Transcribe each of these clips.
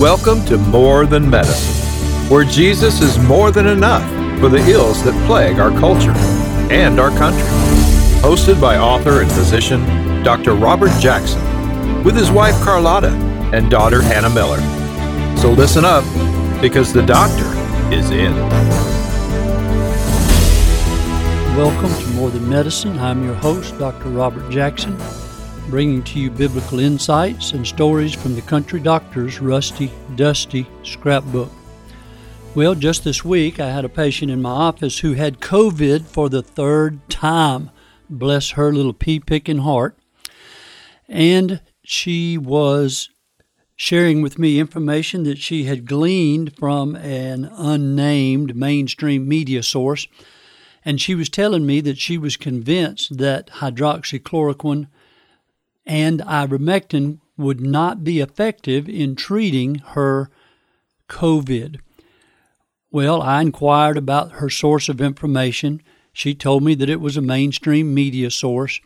Welcome to More Than Medicine, where Jesus is more than enough for the ills that plague our culture and our country. Hosted by author and physician Dr. Robert Jackson, with his wife Carlotta and daughter Hannah Miller. So listen up, because the doctor is in. Welcome to More Than Medicine. I'm your host, Dr. Robert Jackson bringing to you biblical insights and stories from the country doctor's rusty, dusty scrapbook. Well, just this week, I had a patient in my office who had COVID for the third time. Bless her little pea picking heart. And she was sharing with me information that she had gleaned from an unnamed mainstream media source. And she was telling me that she was convinced that hydroxychloroquine and ivermectin would not be effective in treating her COVID. Well, I inquired about her source of information. She told me that it was a mainstream media source.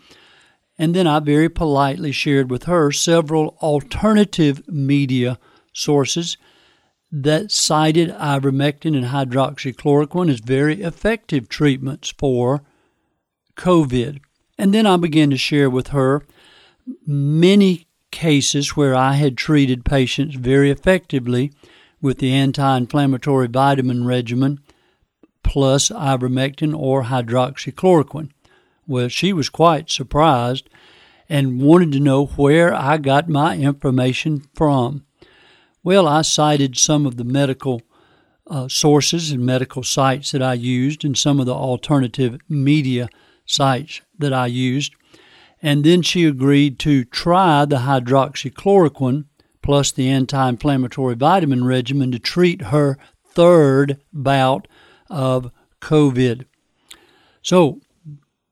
And then I very politely shared with her several alternative media sources that cited ivermectin and hydroxychloroquine as very effective treatments for COVID. And then I began to share with her many cases where I had treated patients very effectively with the anti inflammatory vitamin regimen plus ivermectin or hydroxychloroquine. Well, she was quite surprised and wanted to know where I got my information from. Well, I cited some of the medical uh, sources and medical sites that I used and some of the alternative media sites that I used and then she agreed to try the hydroxychloroquine plus the anti inflammatory vitamin regimen to treat her third bout of COVID. So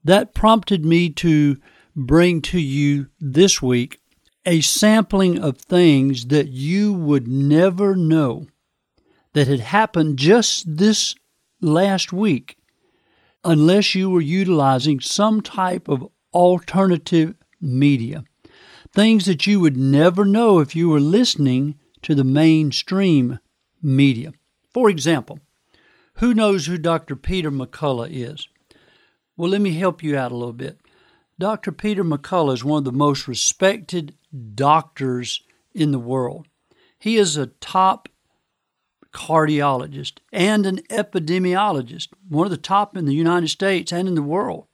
that prompted me to bring to you this week a sampling of things that you would never know that had happened just this last week unless you were utilizing some type of alternative media. Things that you would never know if you were listening to the mainstream media. For example, who knows who Dr. Peter McCullough is? Well, let me help you out a little bit. Dr. Peter McCullough is one of the most respected doctors in the world. He is a top cardiologist and an epidemiologist, one of the top in the United States and in the world.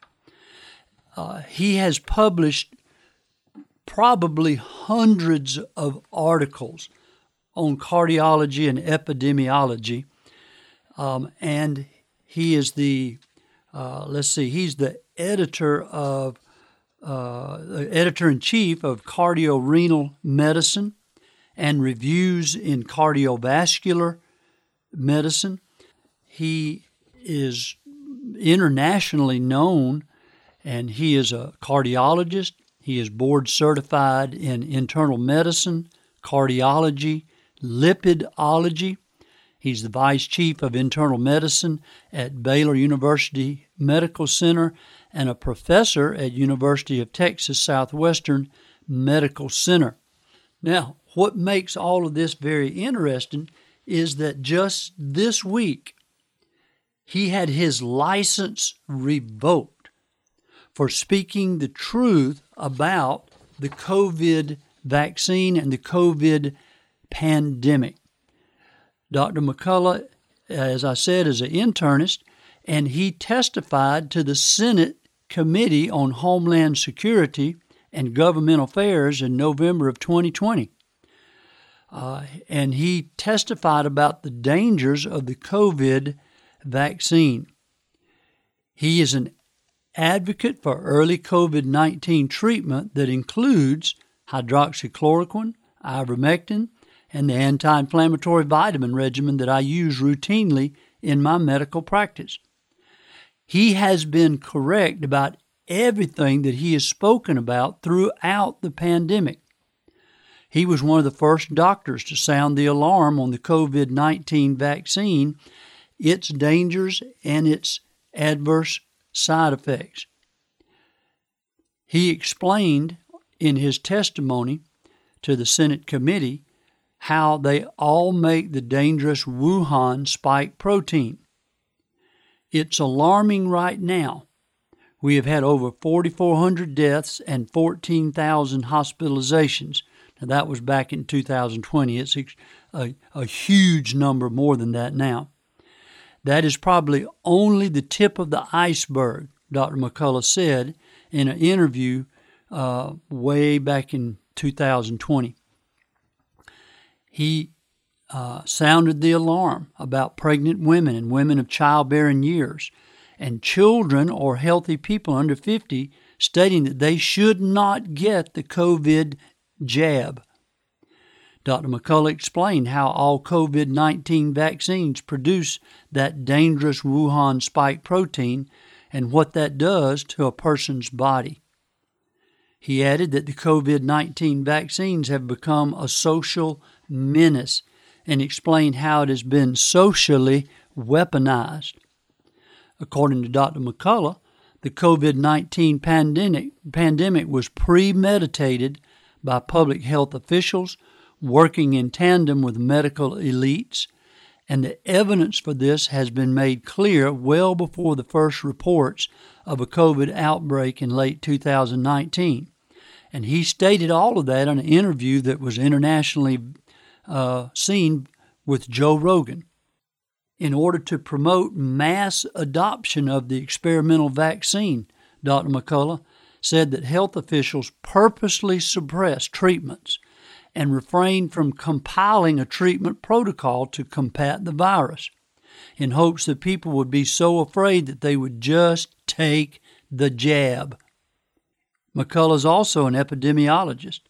Uh, he has published probably hundreds of articles on cardiology and epidemiology. Um, and he is the, uh, let's see, he's the editor of, uh, editor in chief of cardiorenal medicine and reviews in cardiovascular medicine. He is internationally known and he is a cardiologist. He is board certified in internal medicine, cardiology, lipidology. He's the vice chief of internal medicine at Baylor University Medical Center and a professor at University of Texas Southwestern Medical Center. Now, what makes all of this very interesting is that just this week he had his license revoked for speaking the truth about the COVID vaccine and the COVID pandemic. Dr. McCullough, as I said, is an internist, and he testified to the Senate Committee on Homeland Security and Government Affairs in November of 2020. Uh, and he testified about the dangers of the COVID vaccine. He is an advocate for early COVID 19 treatment that includes hydroxychloroquine, ivermectin, and the anti inflammatory vitamin regimen that I use routinely in my medical practice. He has been correct about everything that he has spoken about throughout the pandemic. He was one of the first doctors to sound the alarm on the COVID 19 vaccine, its dangers, and its adverse side effects. He explained in his testimony to the Senate committee how they all make the dangerous Wuhan spike protein. It's alarming right now. We have had over 4,400 deaths and 14,000 hospitalizations. Now, that was back in 2020. It's a, a huge number more than that now. That is probably only the tip of the iceberg, Dr. McCullough said in an interview uh, way back in 2020. He uh, sounded the alarm about pregnant women and women of childbearing years and children or healthy people under 50, stating that they should not get the COVID jab. Dr. McCullough explained how all COVID 19 vaccines produce that dangerous Wuhan spike protein and what that does to a person's body. He added that the COVID 19 vaccines have become a social menace and explained how it has been socially weaponized. According to Dr. McCullough, the COVID 19 pandemic, pandemic was premeditated by public health officials working in tandem with medical elites, and the evidence for this has been made clear well before the first reports of a COVID outbreak in late 2019. And he stated all of that in an interview that was internationally uh, seen with Joe Rogan. In order to promote mass adoption of the experimental vaccine, Dr. McCullough said that health officials purposely suppressed treatments and refrained from compiling a treatment protocol to combat the virus in hopes that people would be so afraid that they would just take the jab. McCullough is also an epidemiologist,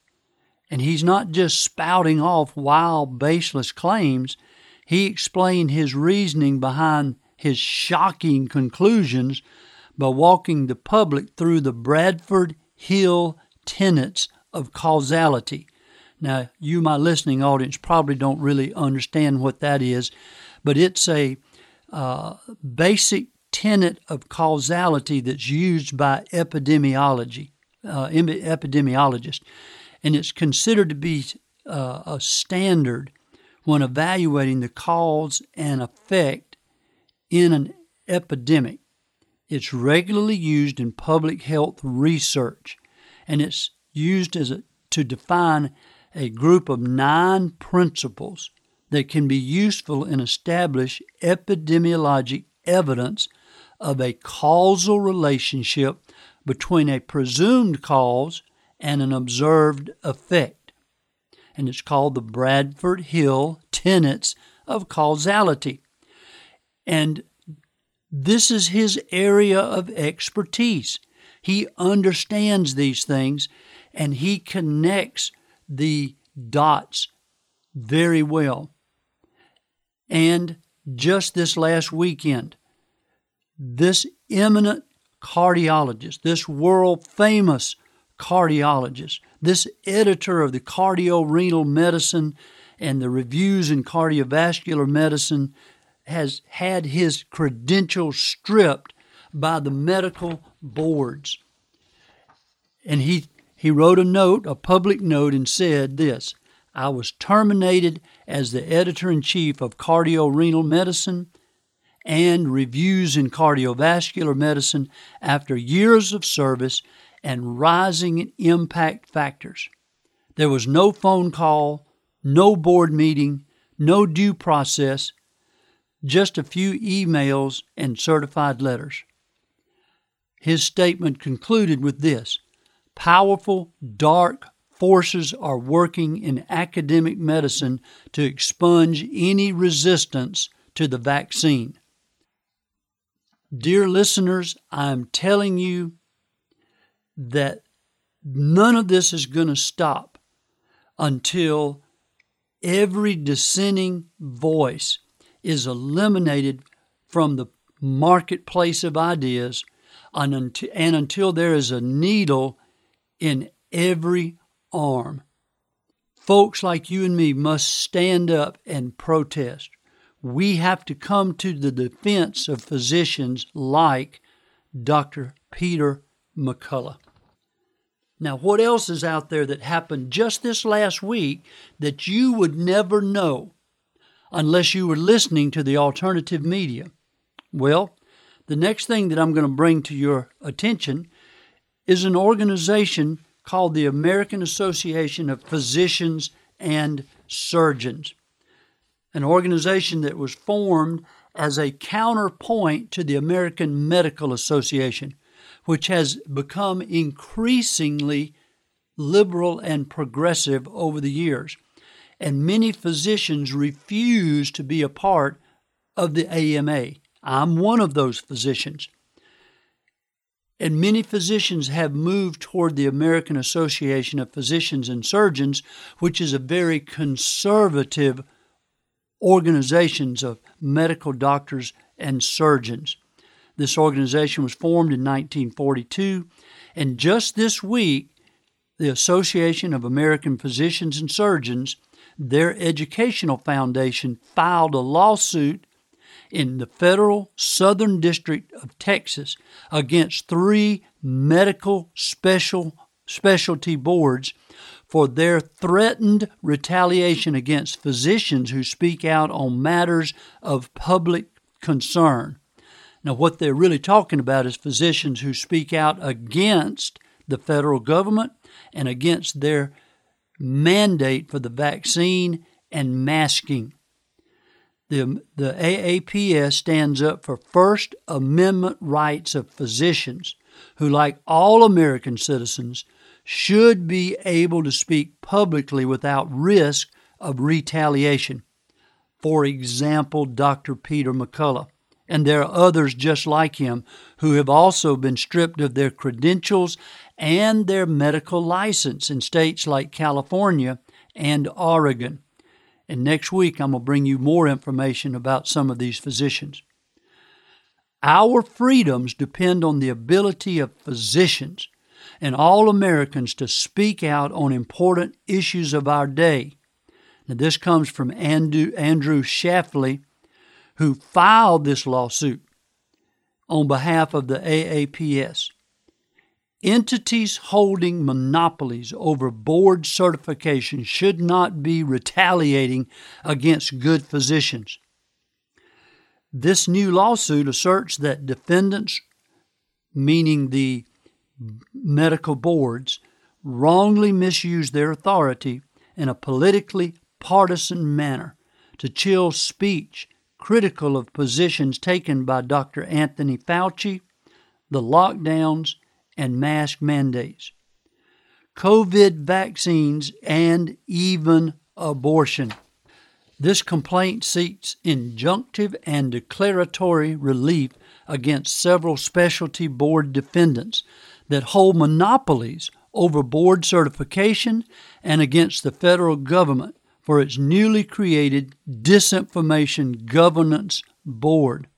and he's not just spouting off wild, baseless claims. He explained his reasoning behind his shocking conclusions by walking the public through the Bradford Hill tenets of causality now, you, my listening audience, probably don't really understand what that is, but it's a uh, basic tenet of causality that's used by epidemiology, uh, epidemiologists, and it's considered to be uh, a standard when evaluating the cause and effect in an epidemic. It's regularly used in public health research, and it's used as a, to define a group of nine principles that can be useful in establish epidemiologic evidence of a causal relationship between a presumed cause and an observed effect. And it's called the Bradford Hill Tenets of Causality. And this is his area of expertise. He understands these things and he connects the dots very well. And just this last weekend, this eminent cardiologist, this world famous cardiologist, this editor of the Cardiorenal Medicine and the reviews in cardiovascular medicine, has had his credentials stripped by the medical boards. And he he wrote a note, a public note, and said this I was terminated as the editor in chief of Cardiorenal Medicine and Reviews in Cardiovascular Medicine after years of service and rising impact factors. There was no phone call, no board meeting, no due process, just a few emails and certified letters. His statement concluded with this Powerful, dark forces are working in academic medicine to expunge any resistance to the vaccine. Dear listeners, I'm telling you that none of this is going to stop until every dissenting voice is eliminated from the marketplace of ideas and until, and until there is a needle in every arm. Folks like you and me must stand up and protest. We have to come to the defense of physicians like Dr. Peter McCullough. Now, what else is out there that happened just this last week that you would never know unless you were listening to the alternative media? Well, the next thing that I'm going to bring to your attention is an organization called the American Association of Physicians and Surgeons, an organization that was formed as a counterpoint to the American Medical Association, which has become increasingly liberal and progressive over the years. And many physicians refuse to be a part of the AMA. I'm one of those physicians. And many physicians have moved toward the American Association of Physicians and Surgeons, which is a very conservative organization of medical doctors and surgeons. This organization was formed in 1942, and just this week, the Association of American Physicians and Surgeons, their educational foundation, filed a lawsuit in the federal Southern District of Texas against three medical special specialty boards for their threatened retaliation against physicians who speak out on matters of public concern. Now, what they're really talking about is physicians who speak out against the federal government and against their mandate for the vaccine and masking. The, the AAPS stands up for First Amendment rights of physicians who, like all American citizens, should be able to speak publicly without risk of retaliation. For example, Dr. Peter McCullough and there are others just like him who have also been stripped of their credentials and their medical license in states like California and Oregon. And next week, I'm going to bring you more information about some of these physicians. Our freedoms depend on the ability of physicians and all Americans to speak out on important issues of our day. Now, this comes from Andrew, Andrew Schlafly who filed this lawsuit on behalf of the AAPS. Entities holding monopolies over board certification should not be retaliating against good physicians. This new lawsuit asserts that defendants, meaning the medical boards, wrongly misuse their authority in a politically partisan manner to chill speech critical of positions taken by Dr. Anthony Fauci, the lockdowns, and mask mandates, COVID vaccines, and even abortion. This complaint seeks injunctive and declaratory relief against several specialty board defendants that hold monopolies over board certification and against the federal government for its newly created Disinformation Governance Board.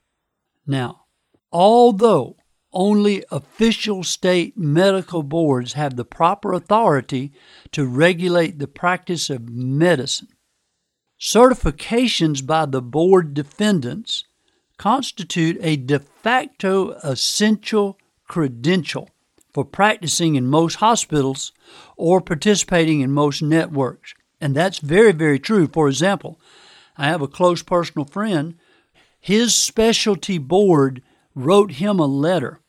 Now, although only official state medical boards have the proper authority to regulate the practice of medicine, certifications by the board defendants constitute a de facto essential credential for practicing in most hospitals or participating in most networks. And that's very, very true. For example, I have a close personal friend. His specialty board wrote him a letter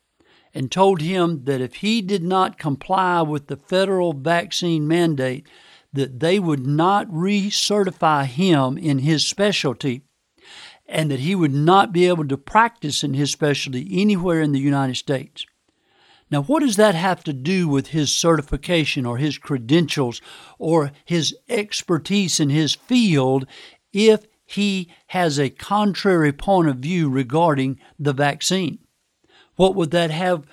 and told him that if he did not comply with the federal vaccine mandate, that they would not recertify him in his specialty and that he would not be able to practice in his specialty anywhere in the United States. Now, what does that have to do with his certification or his credentials or his expertise in his field if he has a contrary point of view regarding the vaccine? What would that have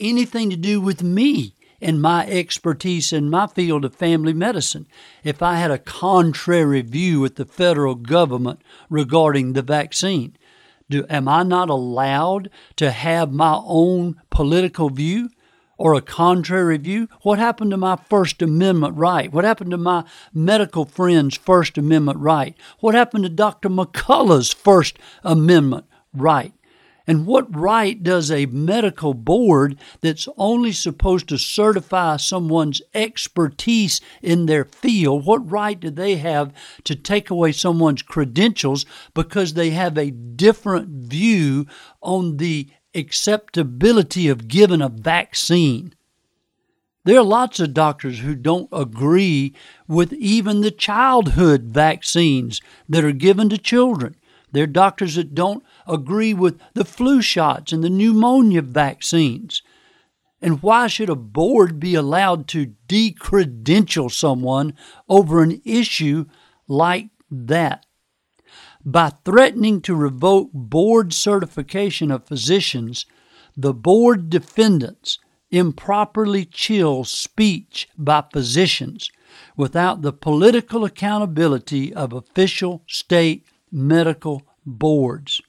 anything to do with me and my expertise in my field of family medicine if I had a contrary view with the federal government regarding the vaccine? Do, am I not allowed to have my own political view or a contrary view? What happened to my First Amendment right? What happened to my medical friend's First Amendment right? What happened to Dr. McCullough's First Amendment right? And what right does a medical board that's only supposed to certify someone's expertise in their field, what right do they have to take away someone's credentials because they have a different view on the acceptability of giving a vaccine? There are lots of doctors who don't agree with even the childhood vaccines that are given to children. There are doctors that don't agree with the flu shots and the pneumonia vaccines. And why should a board be allowed to decredential someone over an issue like that? By threatening to revoke board certification of physicians, the board defendants improperly chill speech by physicians without the political accountability of official state medical boards.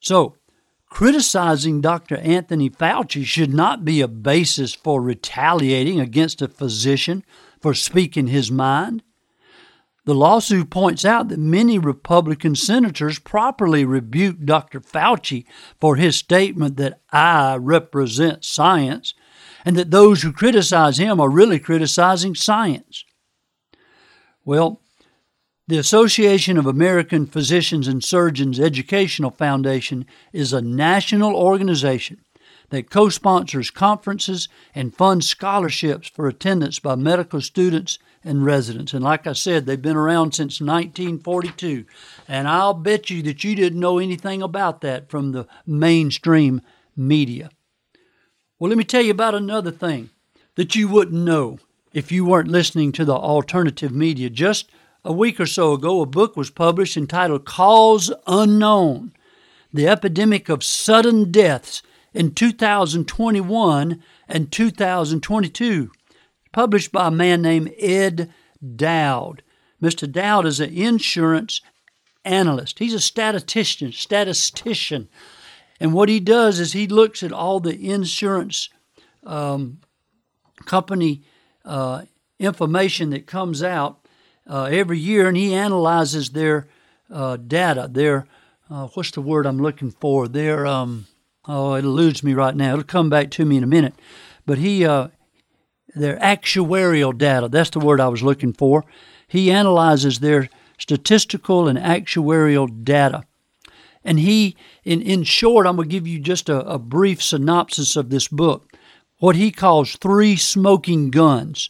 So, criticizing Dr. Anthony Fauci should not be a basis for retaliating against a physician for speaking his mind. The lawsuit points out that many Republican senators properly rebuked Dr. Fauci for his statement that I represent science, and that those who criticize him are really criticizing science. Well, the Association of American Physicians and Surgeons Educational Foundation is a national organization that co sponsors conferences and funds scholarships for attendance by medical students and residents. And like I said, they've been around since 1942. And I'll bet you that you didn't know anything about that from the mainstream media. Well, let me tell you about another thing that you wouldn't know if you weren't listening to the alternative media. Just a week or so ago, a book was published entitled Cause Unknown The Epidemic of Sudden Deaths in 2021 and 2022 published by a man named Ed Dowd. Mr. Dowd is an insurance analyst. He's a statistician, statistician. And what he does is he looks at all the insurance um, company uh, information that comes out uh, every year, and he analyzes their uh, data. Their uh, what's the word I'm looking for? Their um, oh, it eludes me right now. It'll come back to me in a minute. But he uh, their actuarial data. That's the word I was looking for. He analyzes their statistical and actuarial data. And he, in, in short, I'm going to give you just a, a brief synopsis of this book. What he calls three smoking guns.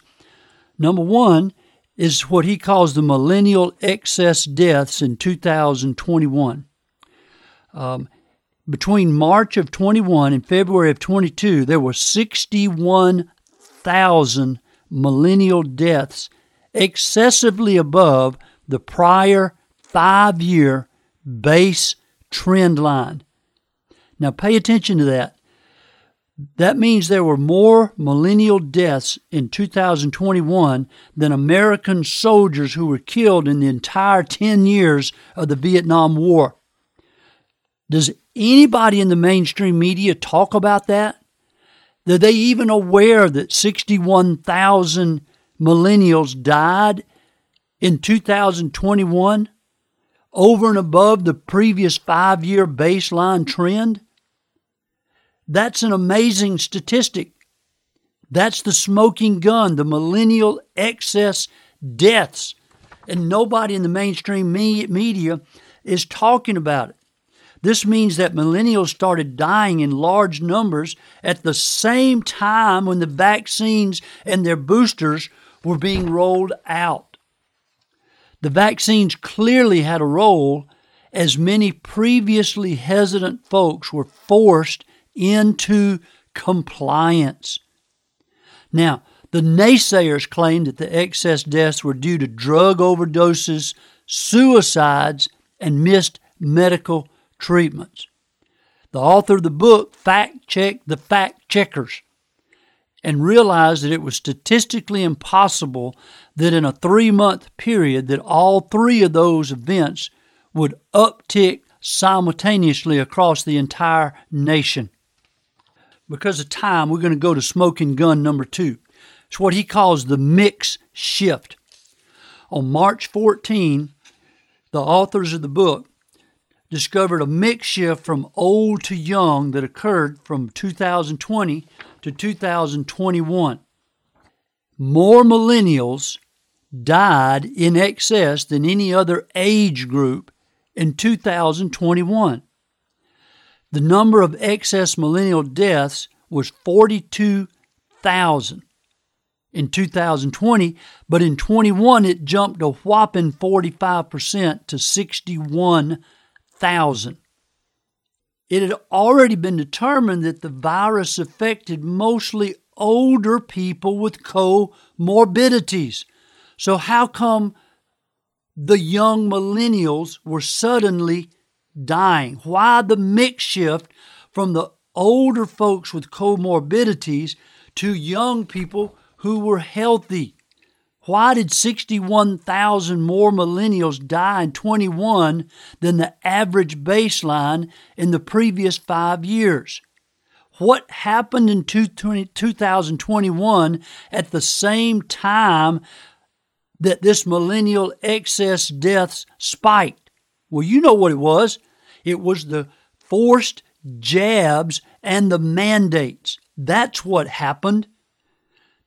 Number one is what he calls the millennial excess deaths in 2021. Um, between March of 21 and February of 22, there were 61 thousand millennial deaths, excessively above the prior five year base trend line. Now, pay attention to that. That means there were more millennial deaths in 2021 than American soldiers who were killed in the entire 10 years of the Vietnam War. Does anybody in the mainstream media talk about that? Are they even aware that 61,000 millennials died in 2021 over and above the previous five year baseline trend? That's an amazing statistic. That's the smoking gun, the millennial excess deaths. And nobody in the mainstream media is talking about it. This means that millennials started dying in large numbers at the same time when the vaccines and their boosters were being rolled out. The vaccines clearly had a role as many previously hesitant folks were forced into compliance. Now, the naysayers claimed that the excess deaths were due to drug overdoses, suicides, and missed medical treatments. The author of the book fact checked the fact checkers and realized that it was statistically impossible that in a three month period that all three of those events would uptick simultaneously across the entire nation. Because of time, we're going to go to smoking gun number two. It's what he calls the mix shift. On March 14, the authors of the book discovered a mix shift from old to young that occurred from 2020 to 2021. More millennials died in excess than any other age group in 2021. The number of excess millennial deaths was 42,000 in 2020, but in 21 it jumped a whopping 45% to 61,000. It had already been determined that the virus affected mostly older people with comorbidities. So, how come the young millennials were suddenly dying? Why the mix shift from the older folks with comorbidities to young people who were healthy? Why did 61,000 more millennials die in 21 than the average baseline in the previous five years? What happened in 2021 at the same time that this millennial excess deaths spiked? Well, you know what it was. It was the forced jabs and the mandates. That's what happened.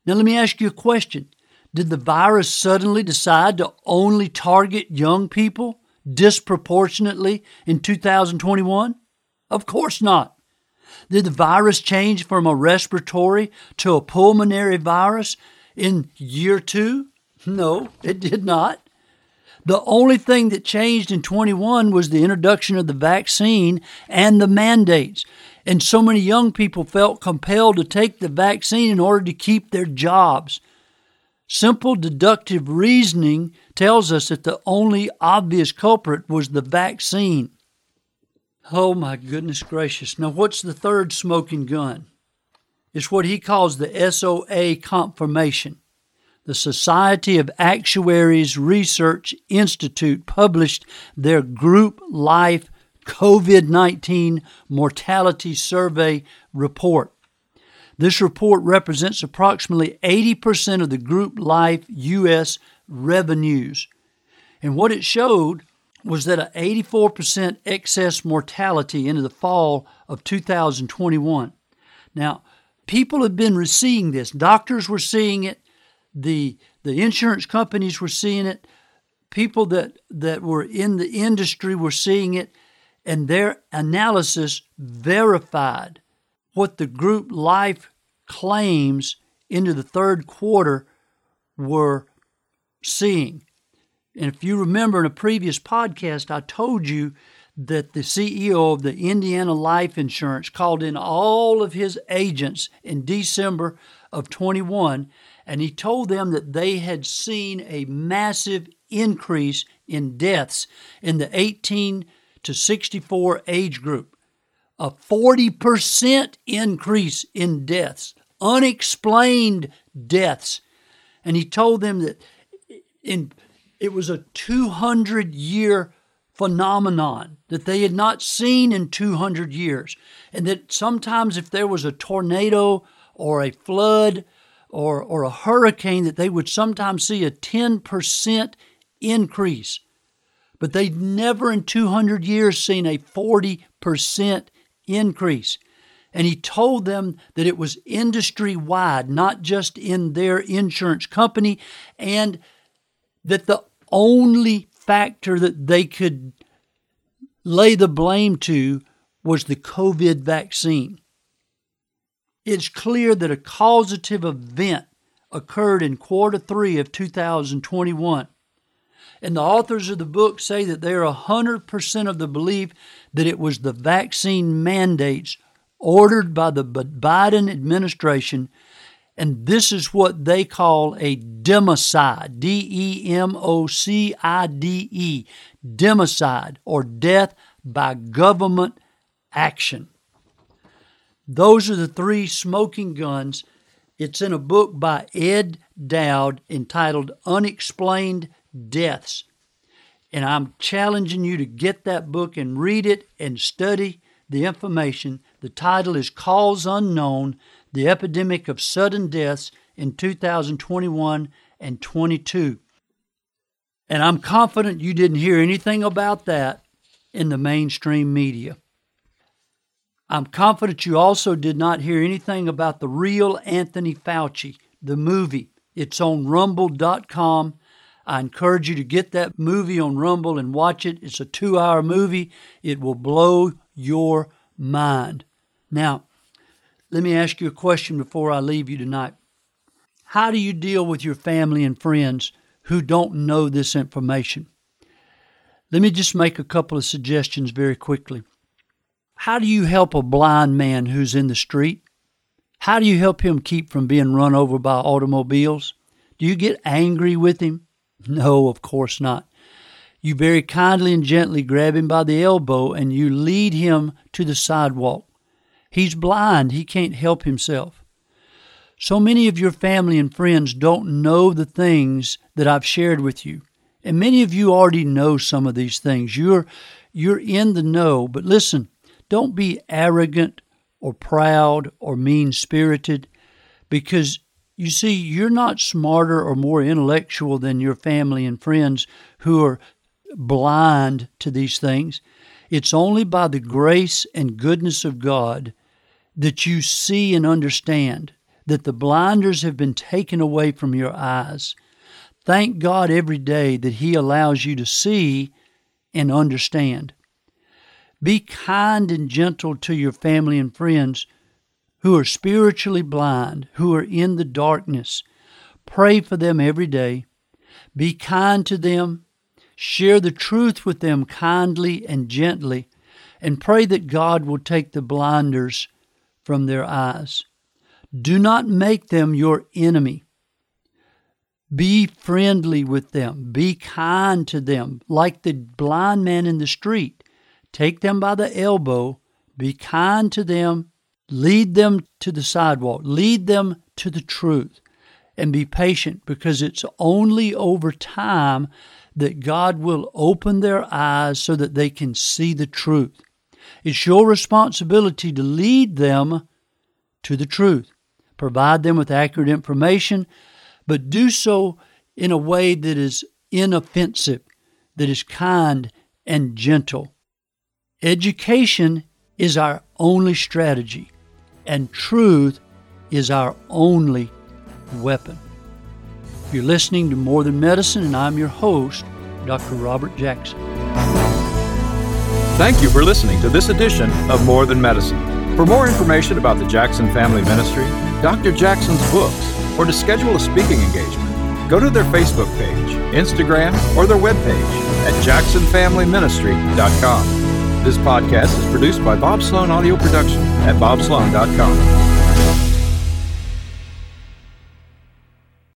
Now, let me ask you a question. Did the virus suddenly decide to only target young people disproportionately in 2021? Of course not. Did the virus change from a respiratory to a pulmonary virus in year two? No, it did not. The only thing that changed in 21 was the introduction of the vaccine and the mandates. And so many young people felt compelled to take the vaccine in order to keep their jobs. Simple deductive reasoning tells us that the only obvious culprit was the vaccine. Oh my goodness gracious. Now, what's the third smoking gun? It's what he calls the SOA confirmation. The Society of Actuaries Research Institute published their group life COVID 19 mortality survey report. This report represents approximately 80% of the group life U.S. revenues. And what it showed was that an 84% excess mortality into the fall of 2021. Now, people have been seeing this. Doctors were seeing it, the the insurance companies were seeing it, people that that were in the industry were seeing it, and their analysis verified what the group life claims into the third quarter were seeing. And if you remember in a previous podcast, I told you that the CEO of the Indiana Life Insurance called in all of his agents in December of 21 and he told them that they had seen a massive increase in deaths in the 18 to 64 age group. A 40% increase in deaths, unexplained deaths. And he told them that in, it was a 200 year phenomenon that they had not seen in 200 years. And that sometimes, if there was a tornado or a flood, or, or a hurricane that they would sometimes see a 10% increase. But they'd never in 200 years seen a 40% increase. And he told them that it was industry wide, not just in their insurance company, and that the only factor that they could lay the blame to was the COVID vaccine it's clear that a causative event occurred in quarter three of 2021. And the authors of the book say that they are 100% of the belief that it was the vaccine mandates ordered by the Biden administration. And this is what they call a democide D E M O C I D E, democide, or death by government action. Those are the three smoking guns. It's in a book by Ed Dowd entitled Unexplained Deaths. And I'm challenging you to get that book and read it and study the information. The title is Cause Unknown The Epidemic of Sudden Deaths in 2021 and 22. And I'm confident you didn't hear anything about that in the mainstream media. I'm confident you also did not hear anything about the real Anthony Fauci, the movie. It's on rumble.com. I encourage you to get that movie on Rumble and watch it. It's a two hour movie. It will blow your mind. Now, let me ask you a question before I leave you tonight. How do you deal with your family and friends who don't know this information? Let me just make a couple of suggestions very quickly. How do you help a blind man who's in the street? How do you help him keep from being run over by automobiles? Do you get angry with him? No, of course not. You very kindly and gently grab him by the elbow and you lead him to the sidewalk. He's blind, he can't help himself. So many of your family and friends don't know the things that I've shared with you. And many of you already know some of these things. You're you're in the know, but listen, don't be arrogant or proud or mean-spirited because you see you're not smarter or more intellectual than your family and friends who are blind to these things. It's only by the grace and goodness of God that you see and understand that the blinders have been taken away from your eyes. Thank God every day that He allows you to see and understand. Be kind and gentle to your family and friends who are spiritually blind, who are in the darkness. Pray for them every day. Be kind to them Share the truth with them kindly and gently, and pray that God will take the blinders from their eyes. Do not make them your enemy. Be friendly with them. Be kind to them, like the blind man in the street. Take them by the elbow. Be kind to them. Lead them to the sidewalk. Lead them to the truth. And be patient because it's only over time that God will open their eyes so that they can see the truth. It's your responsibility to lead them to the truth, provide them with accurate information, but do so in a way that is inoffensive, that is kind and gentle. Education is our only strategy, and truth is our only weapon. You're listening to More Than Medicine, and I'm your host, Dr. Robert Jackson. Thank you for listening to this edition of More Than Medicine. For more information about the Jackson Family Ministry, Dr. Jackson's books, or to schedule a speaking engagement, go to their Facebook page, Instagram, or their webpage at jacksonfamilyministry.com. This podcast is produced by Bob Slone Audio Production at bobslone.com.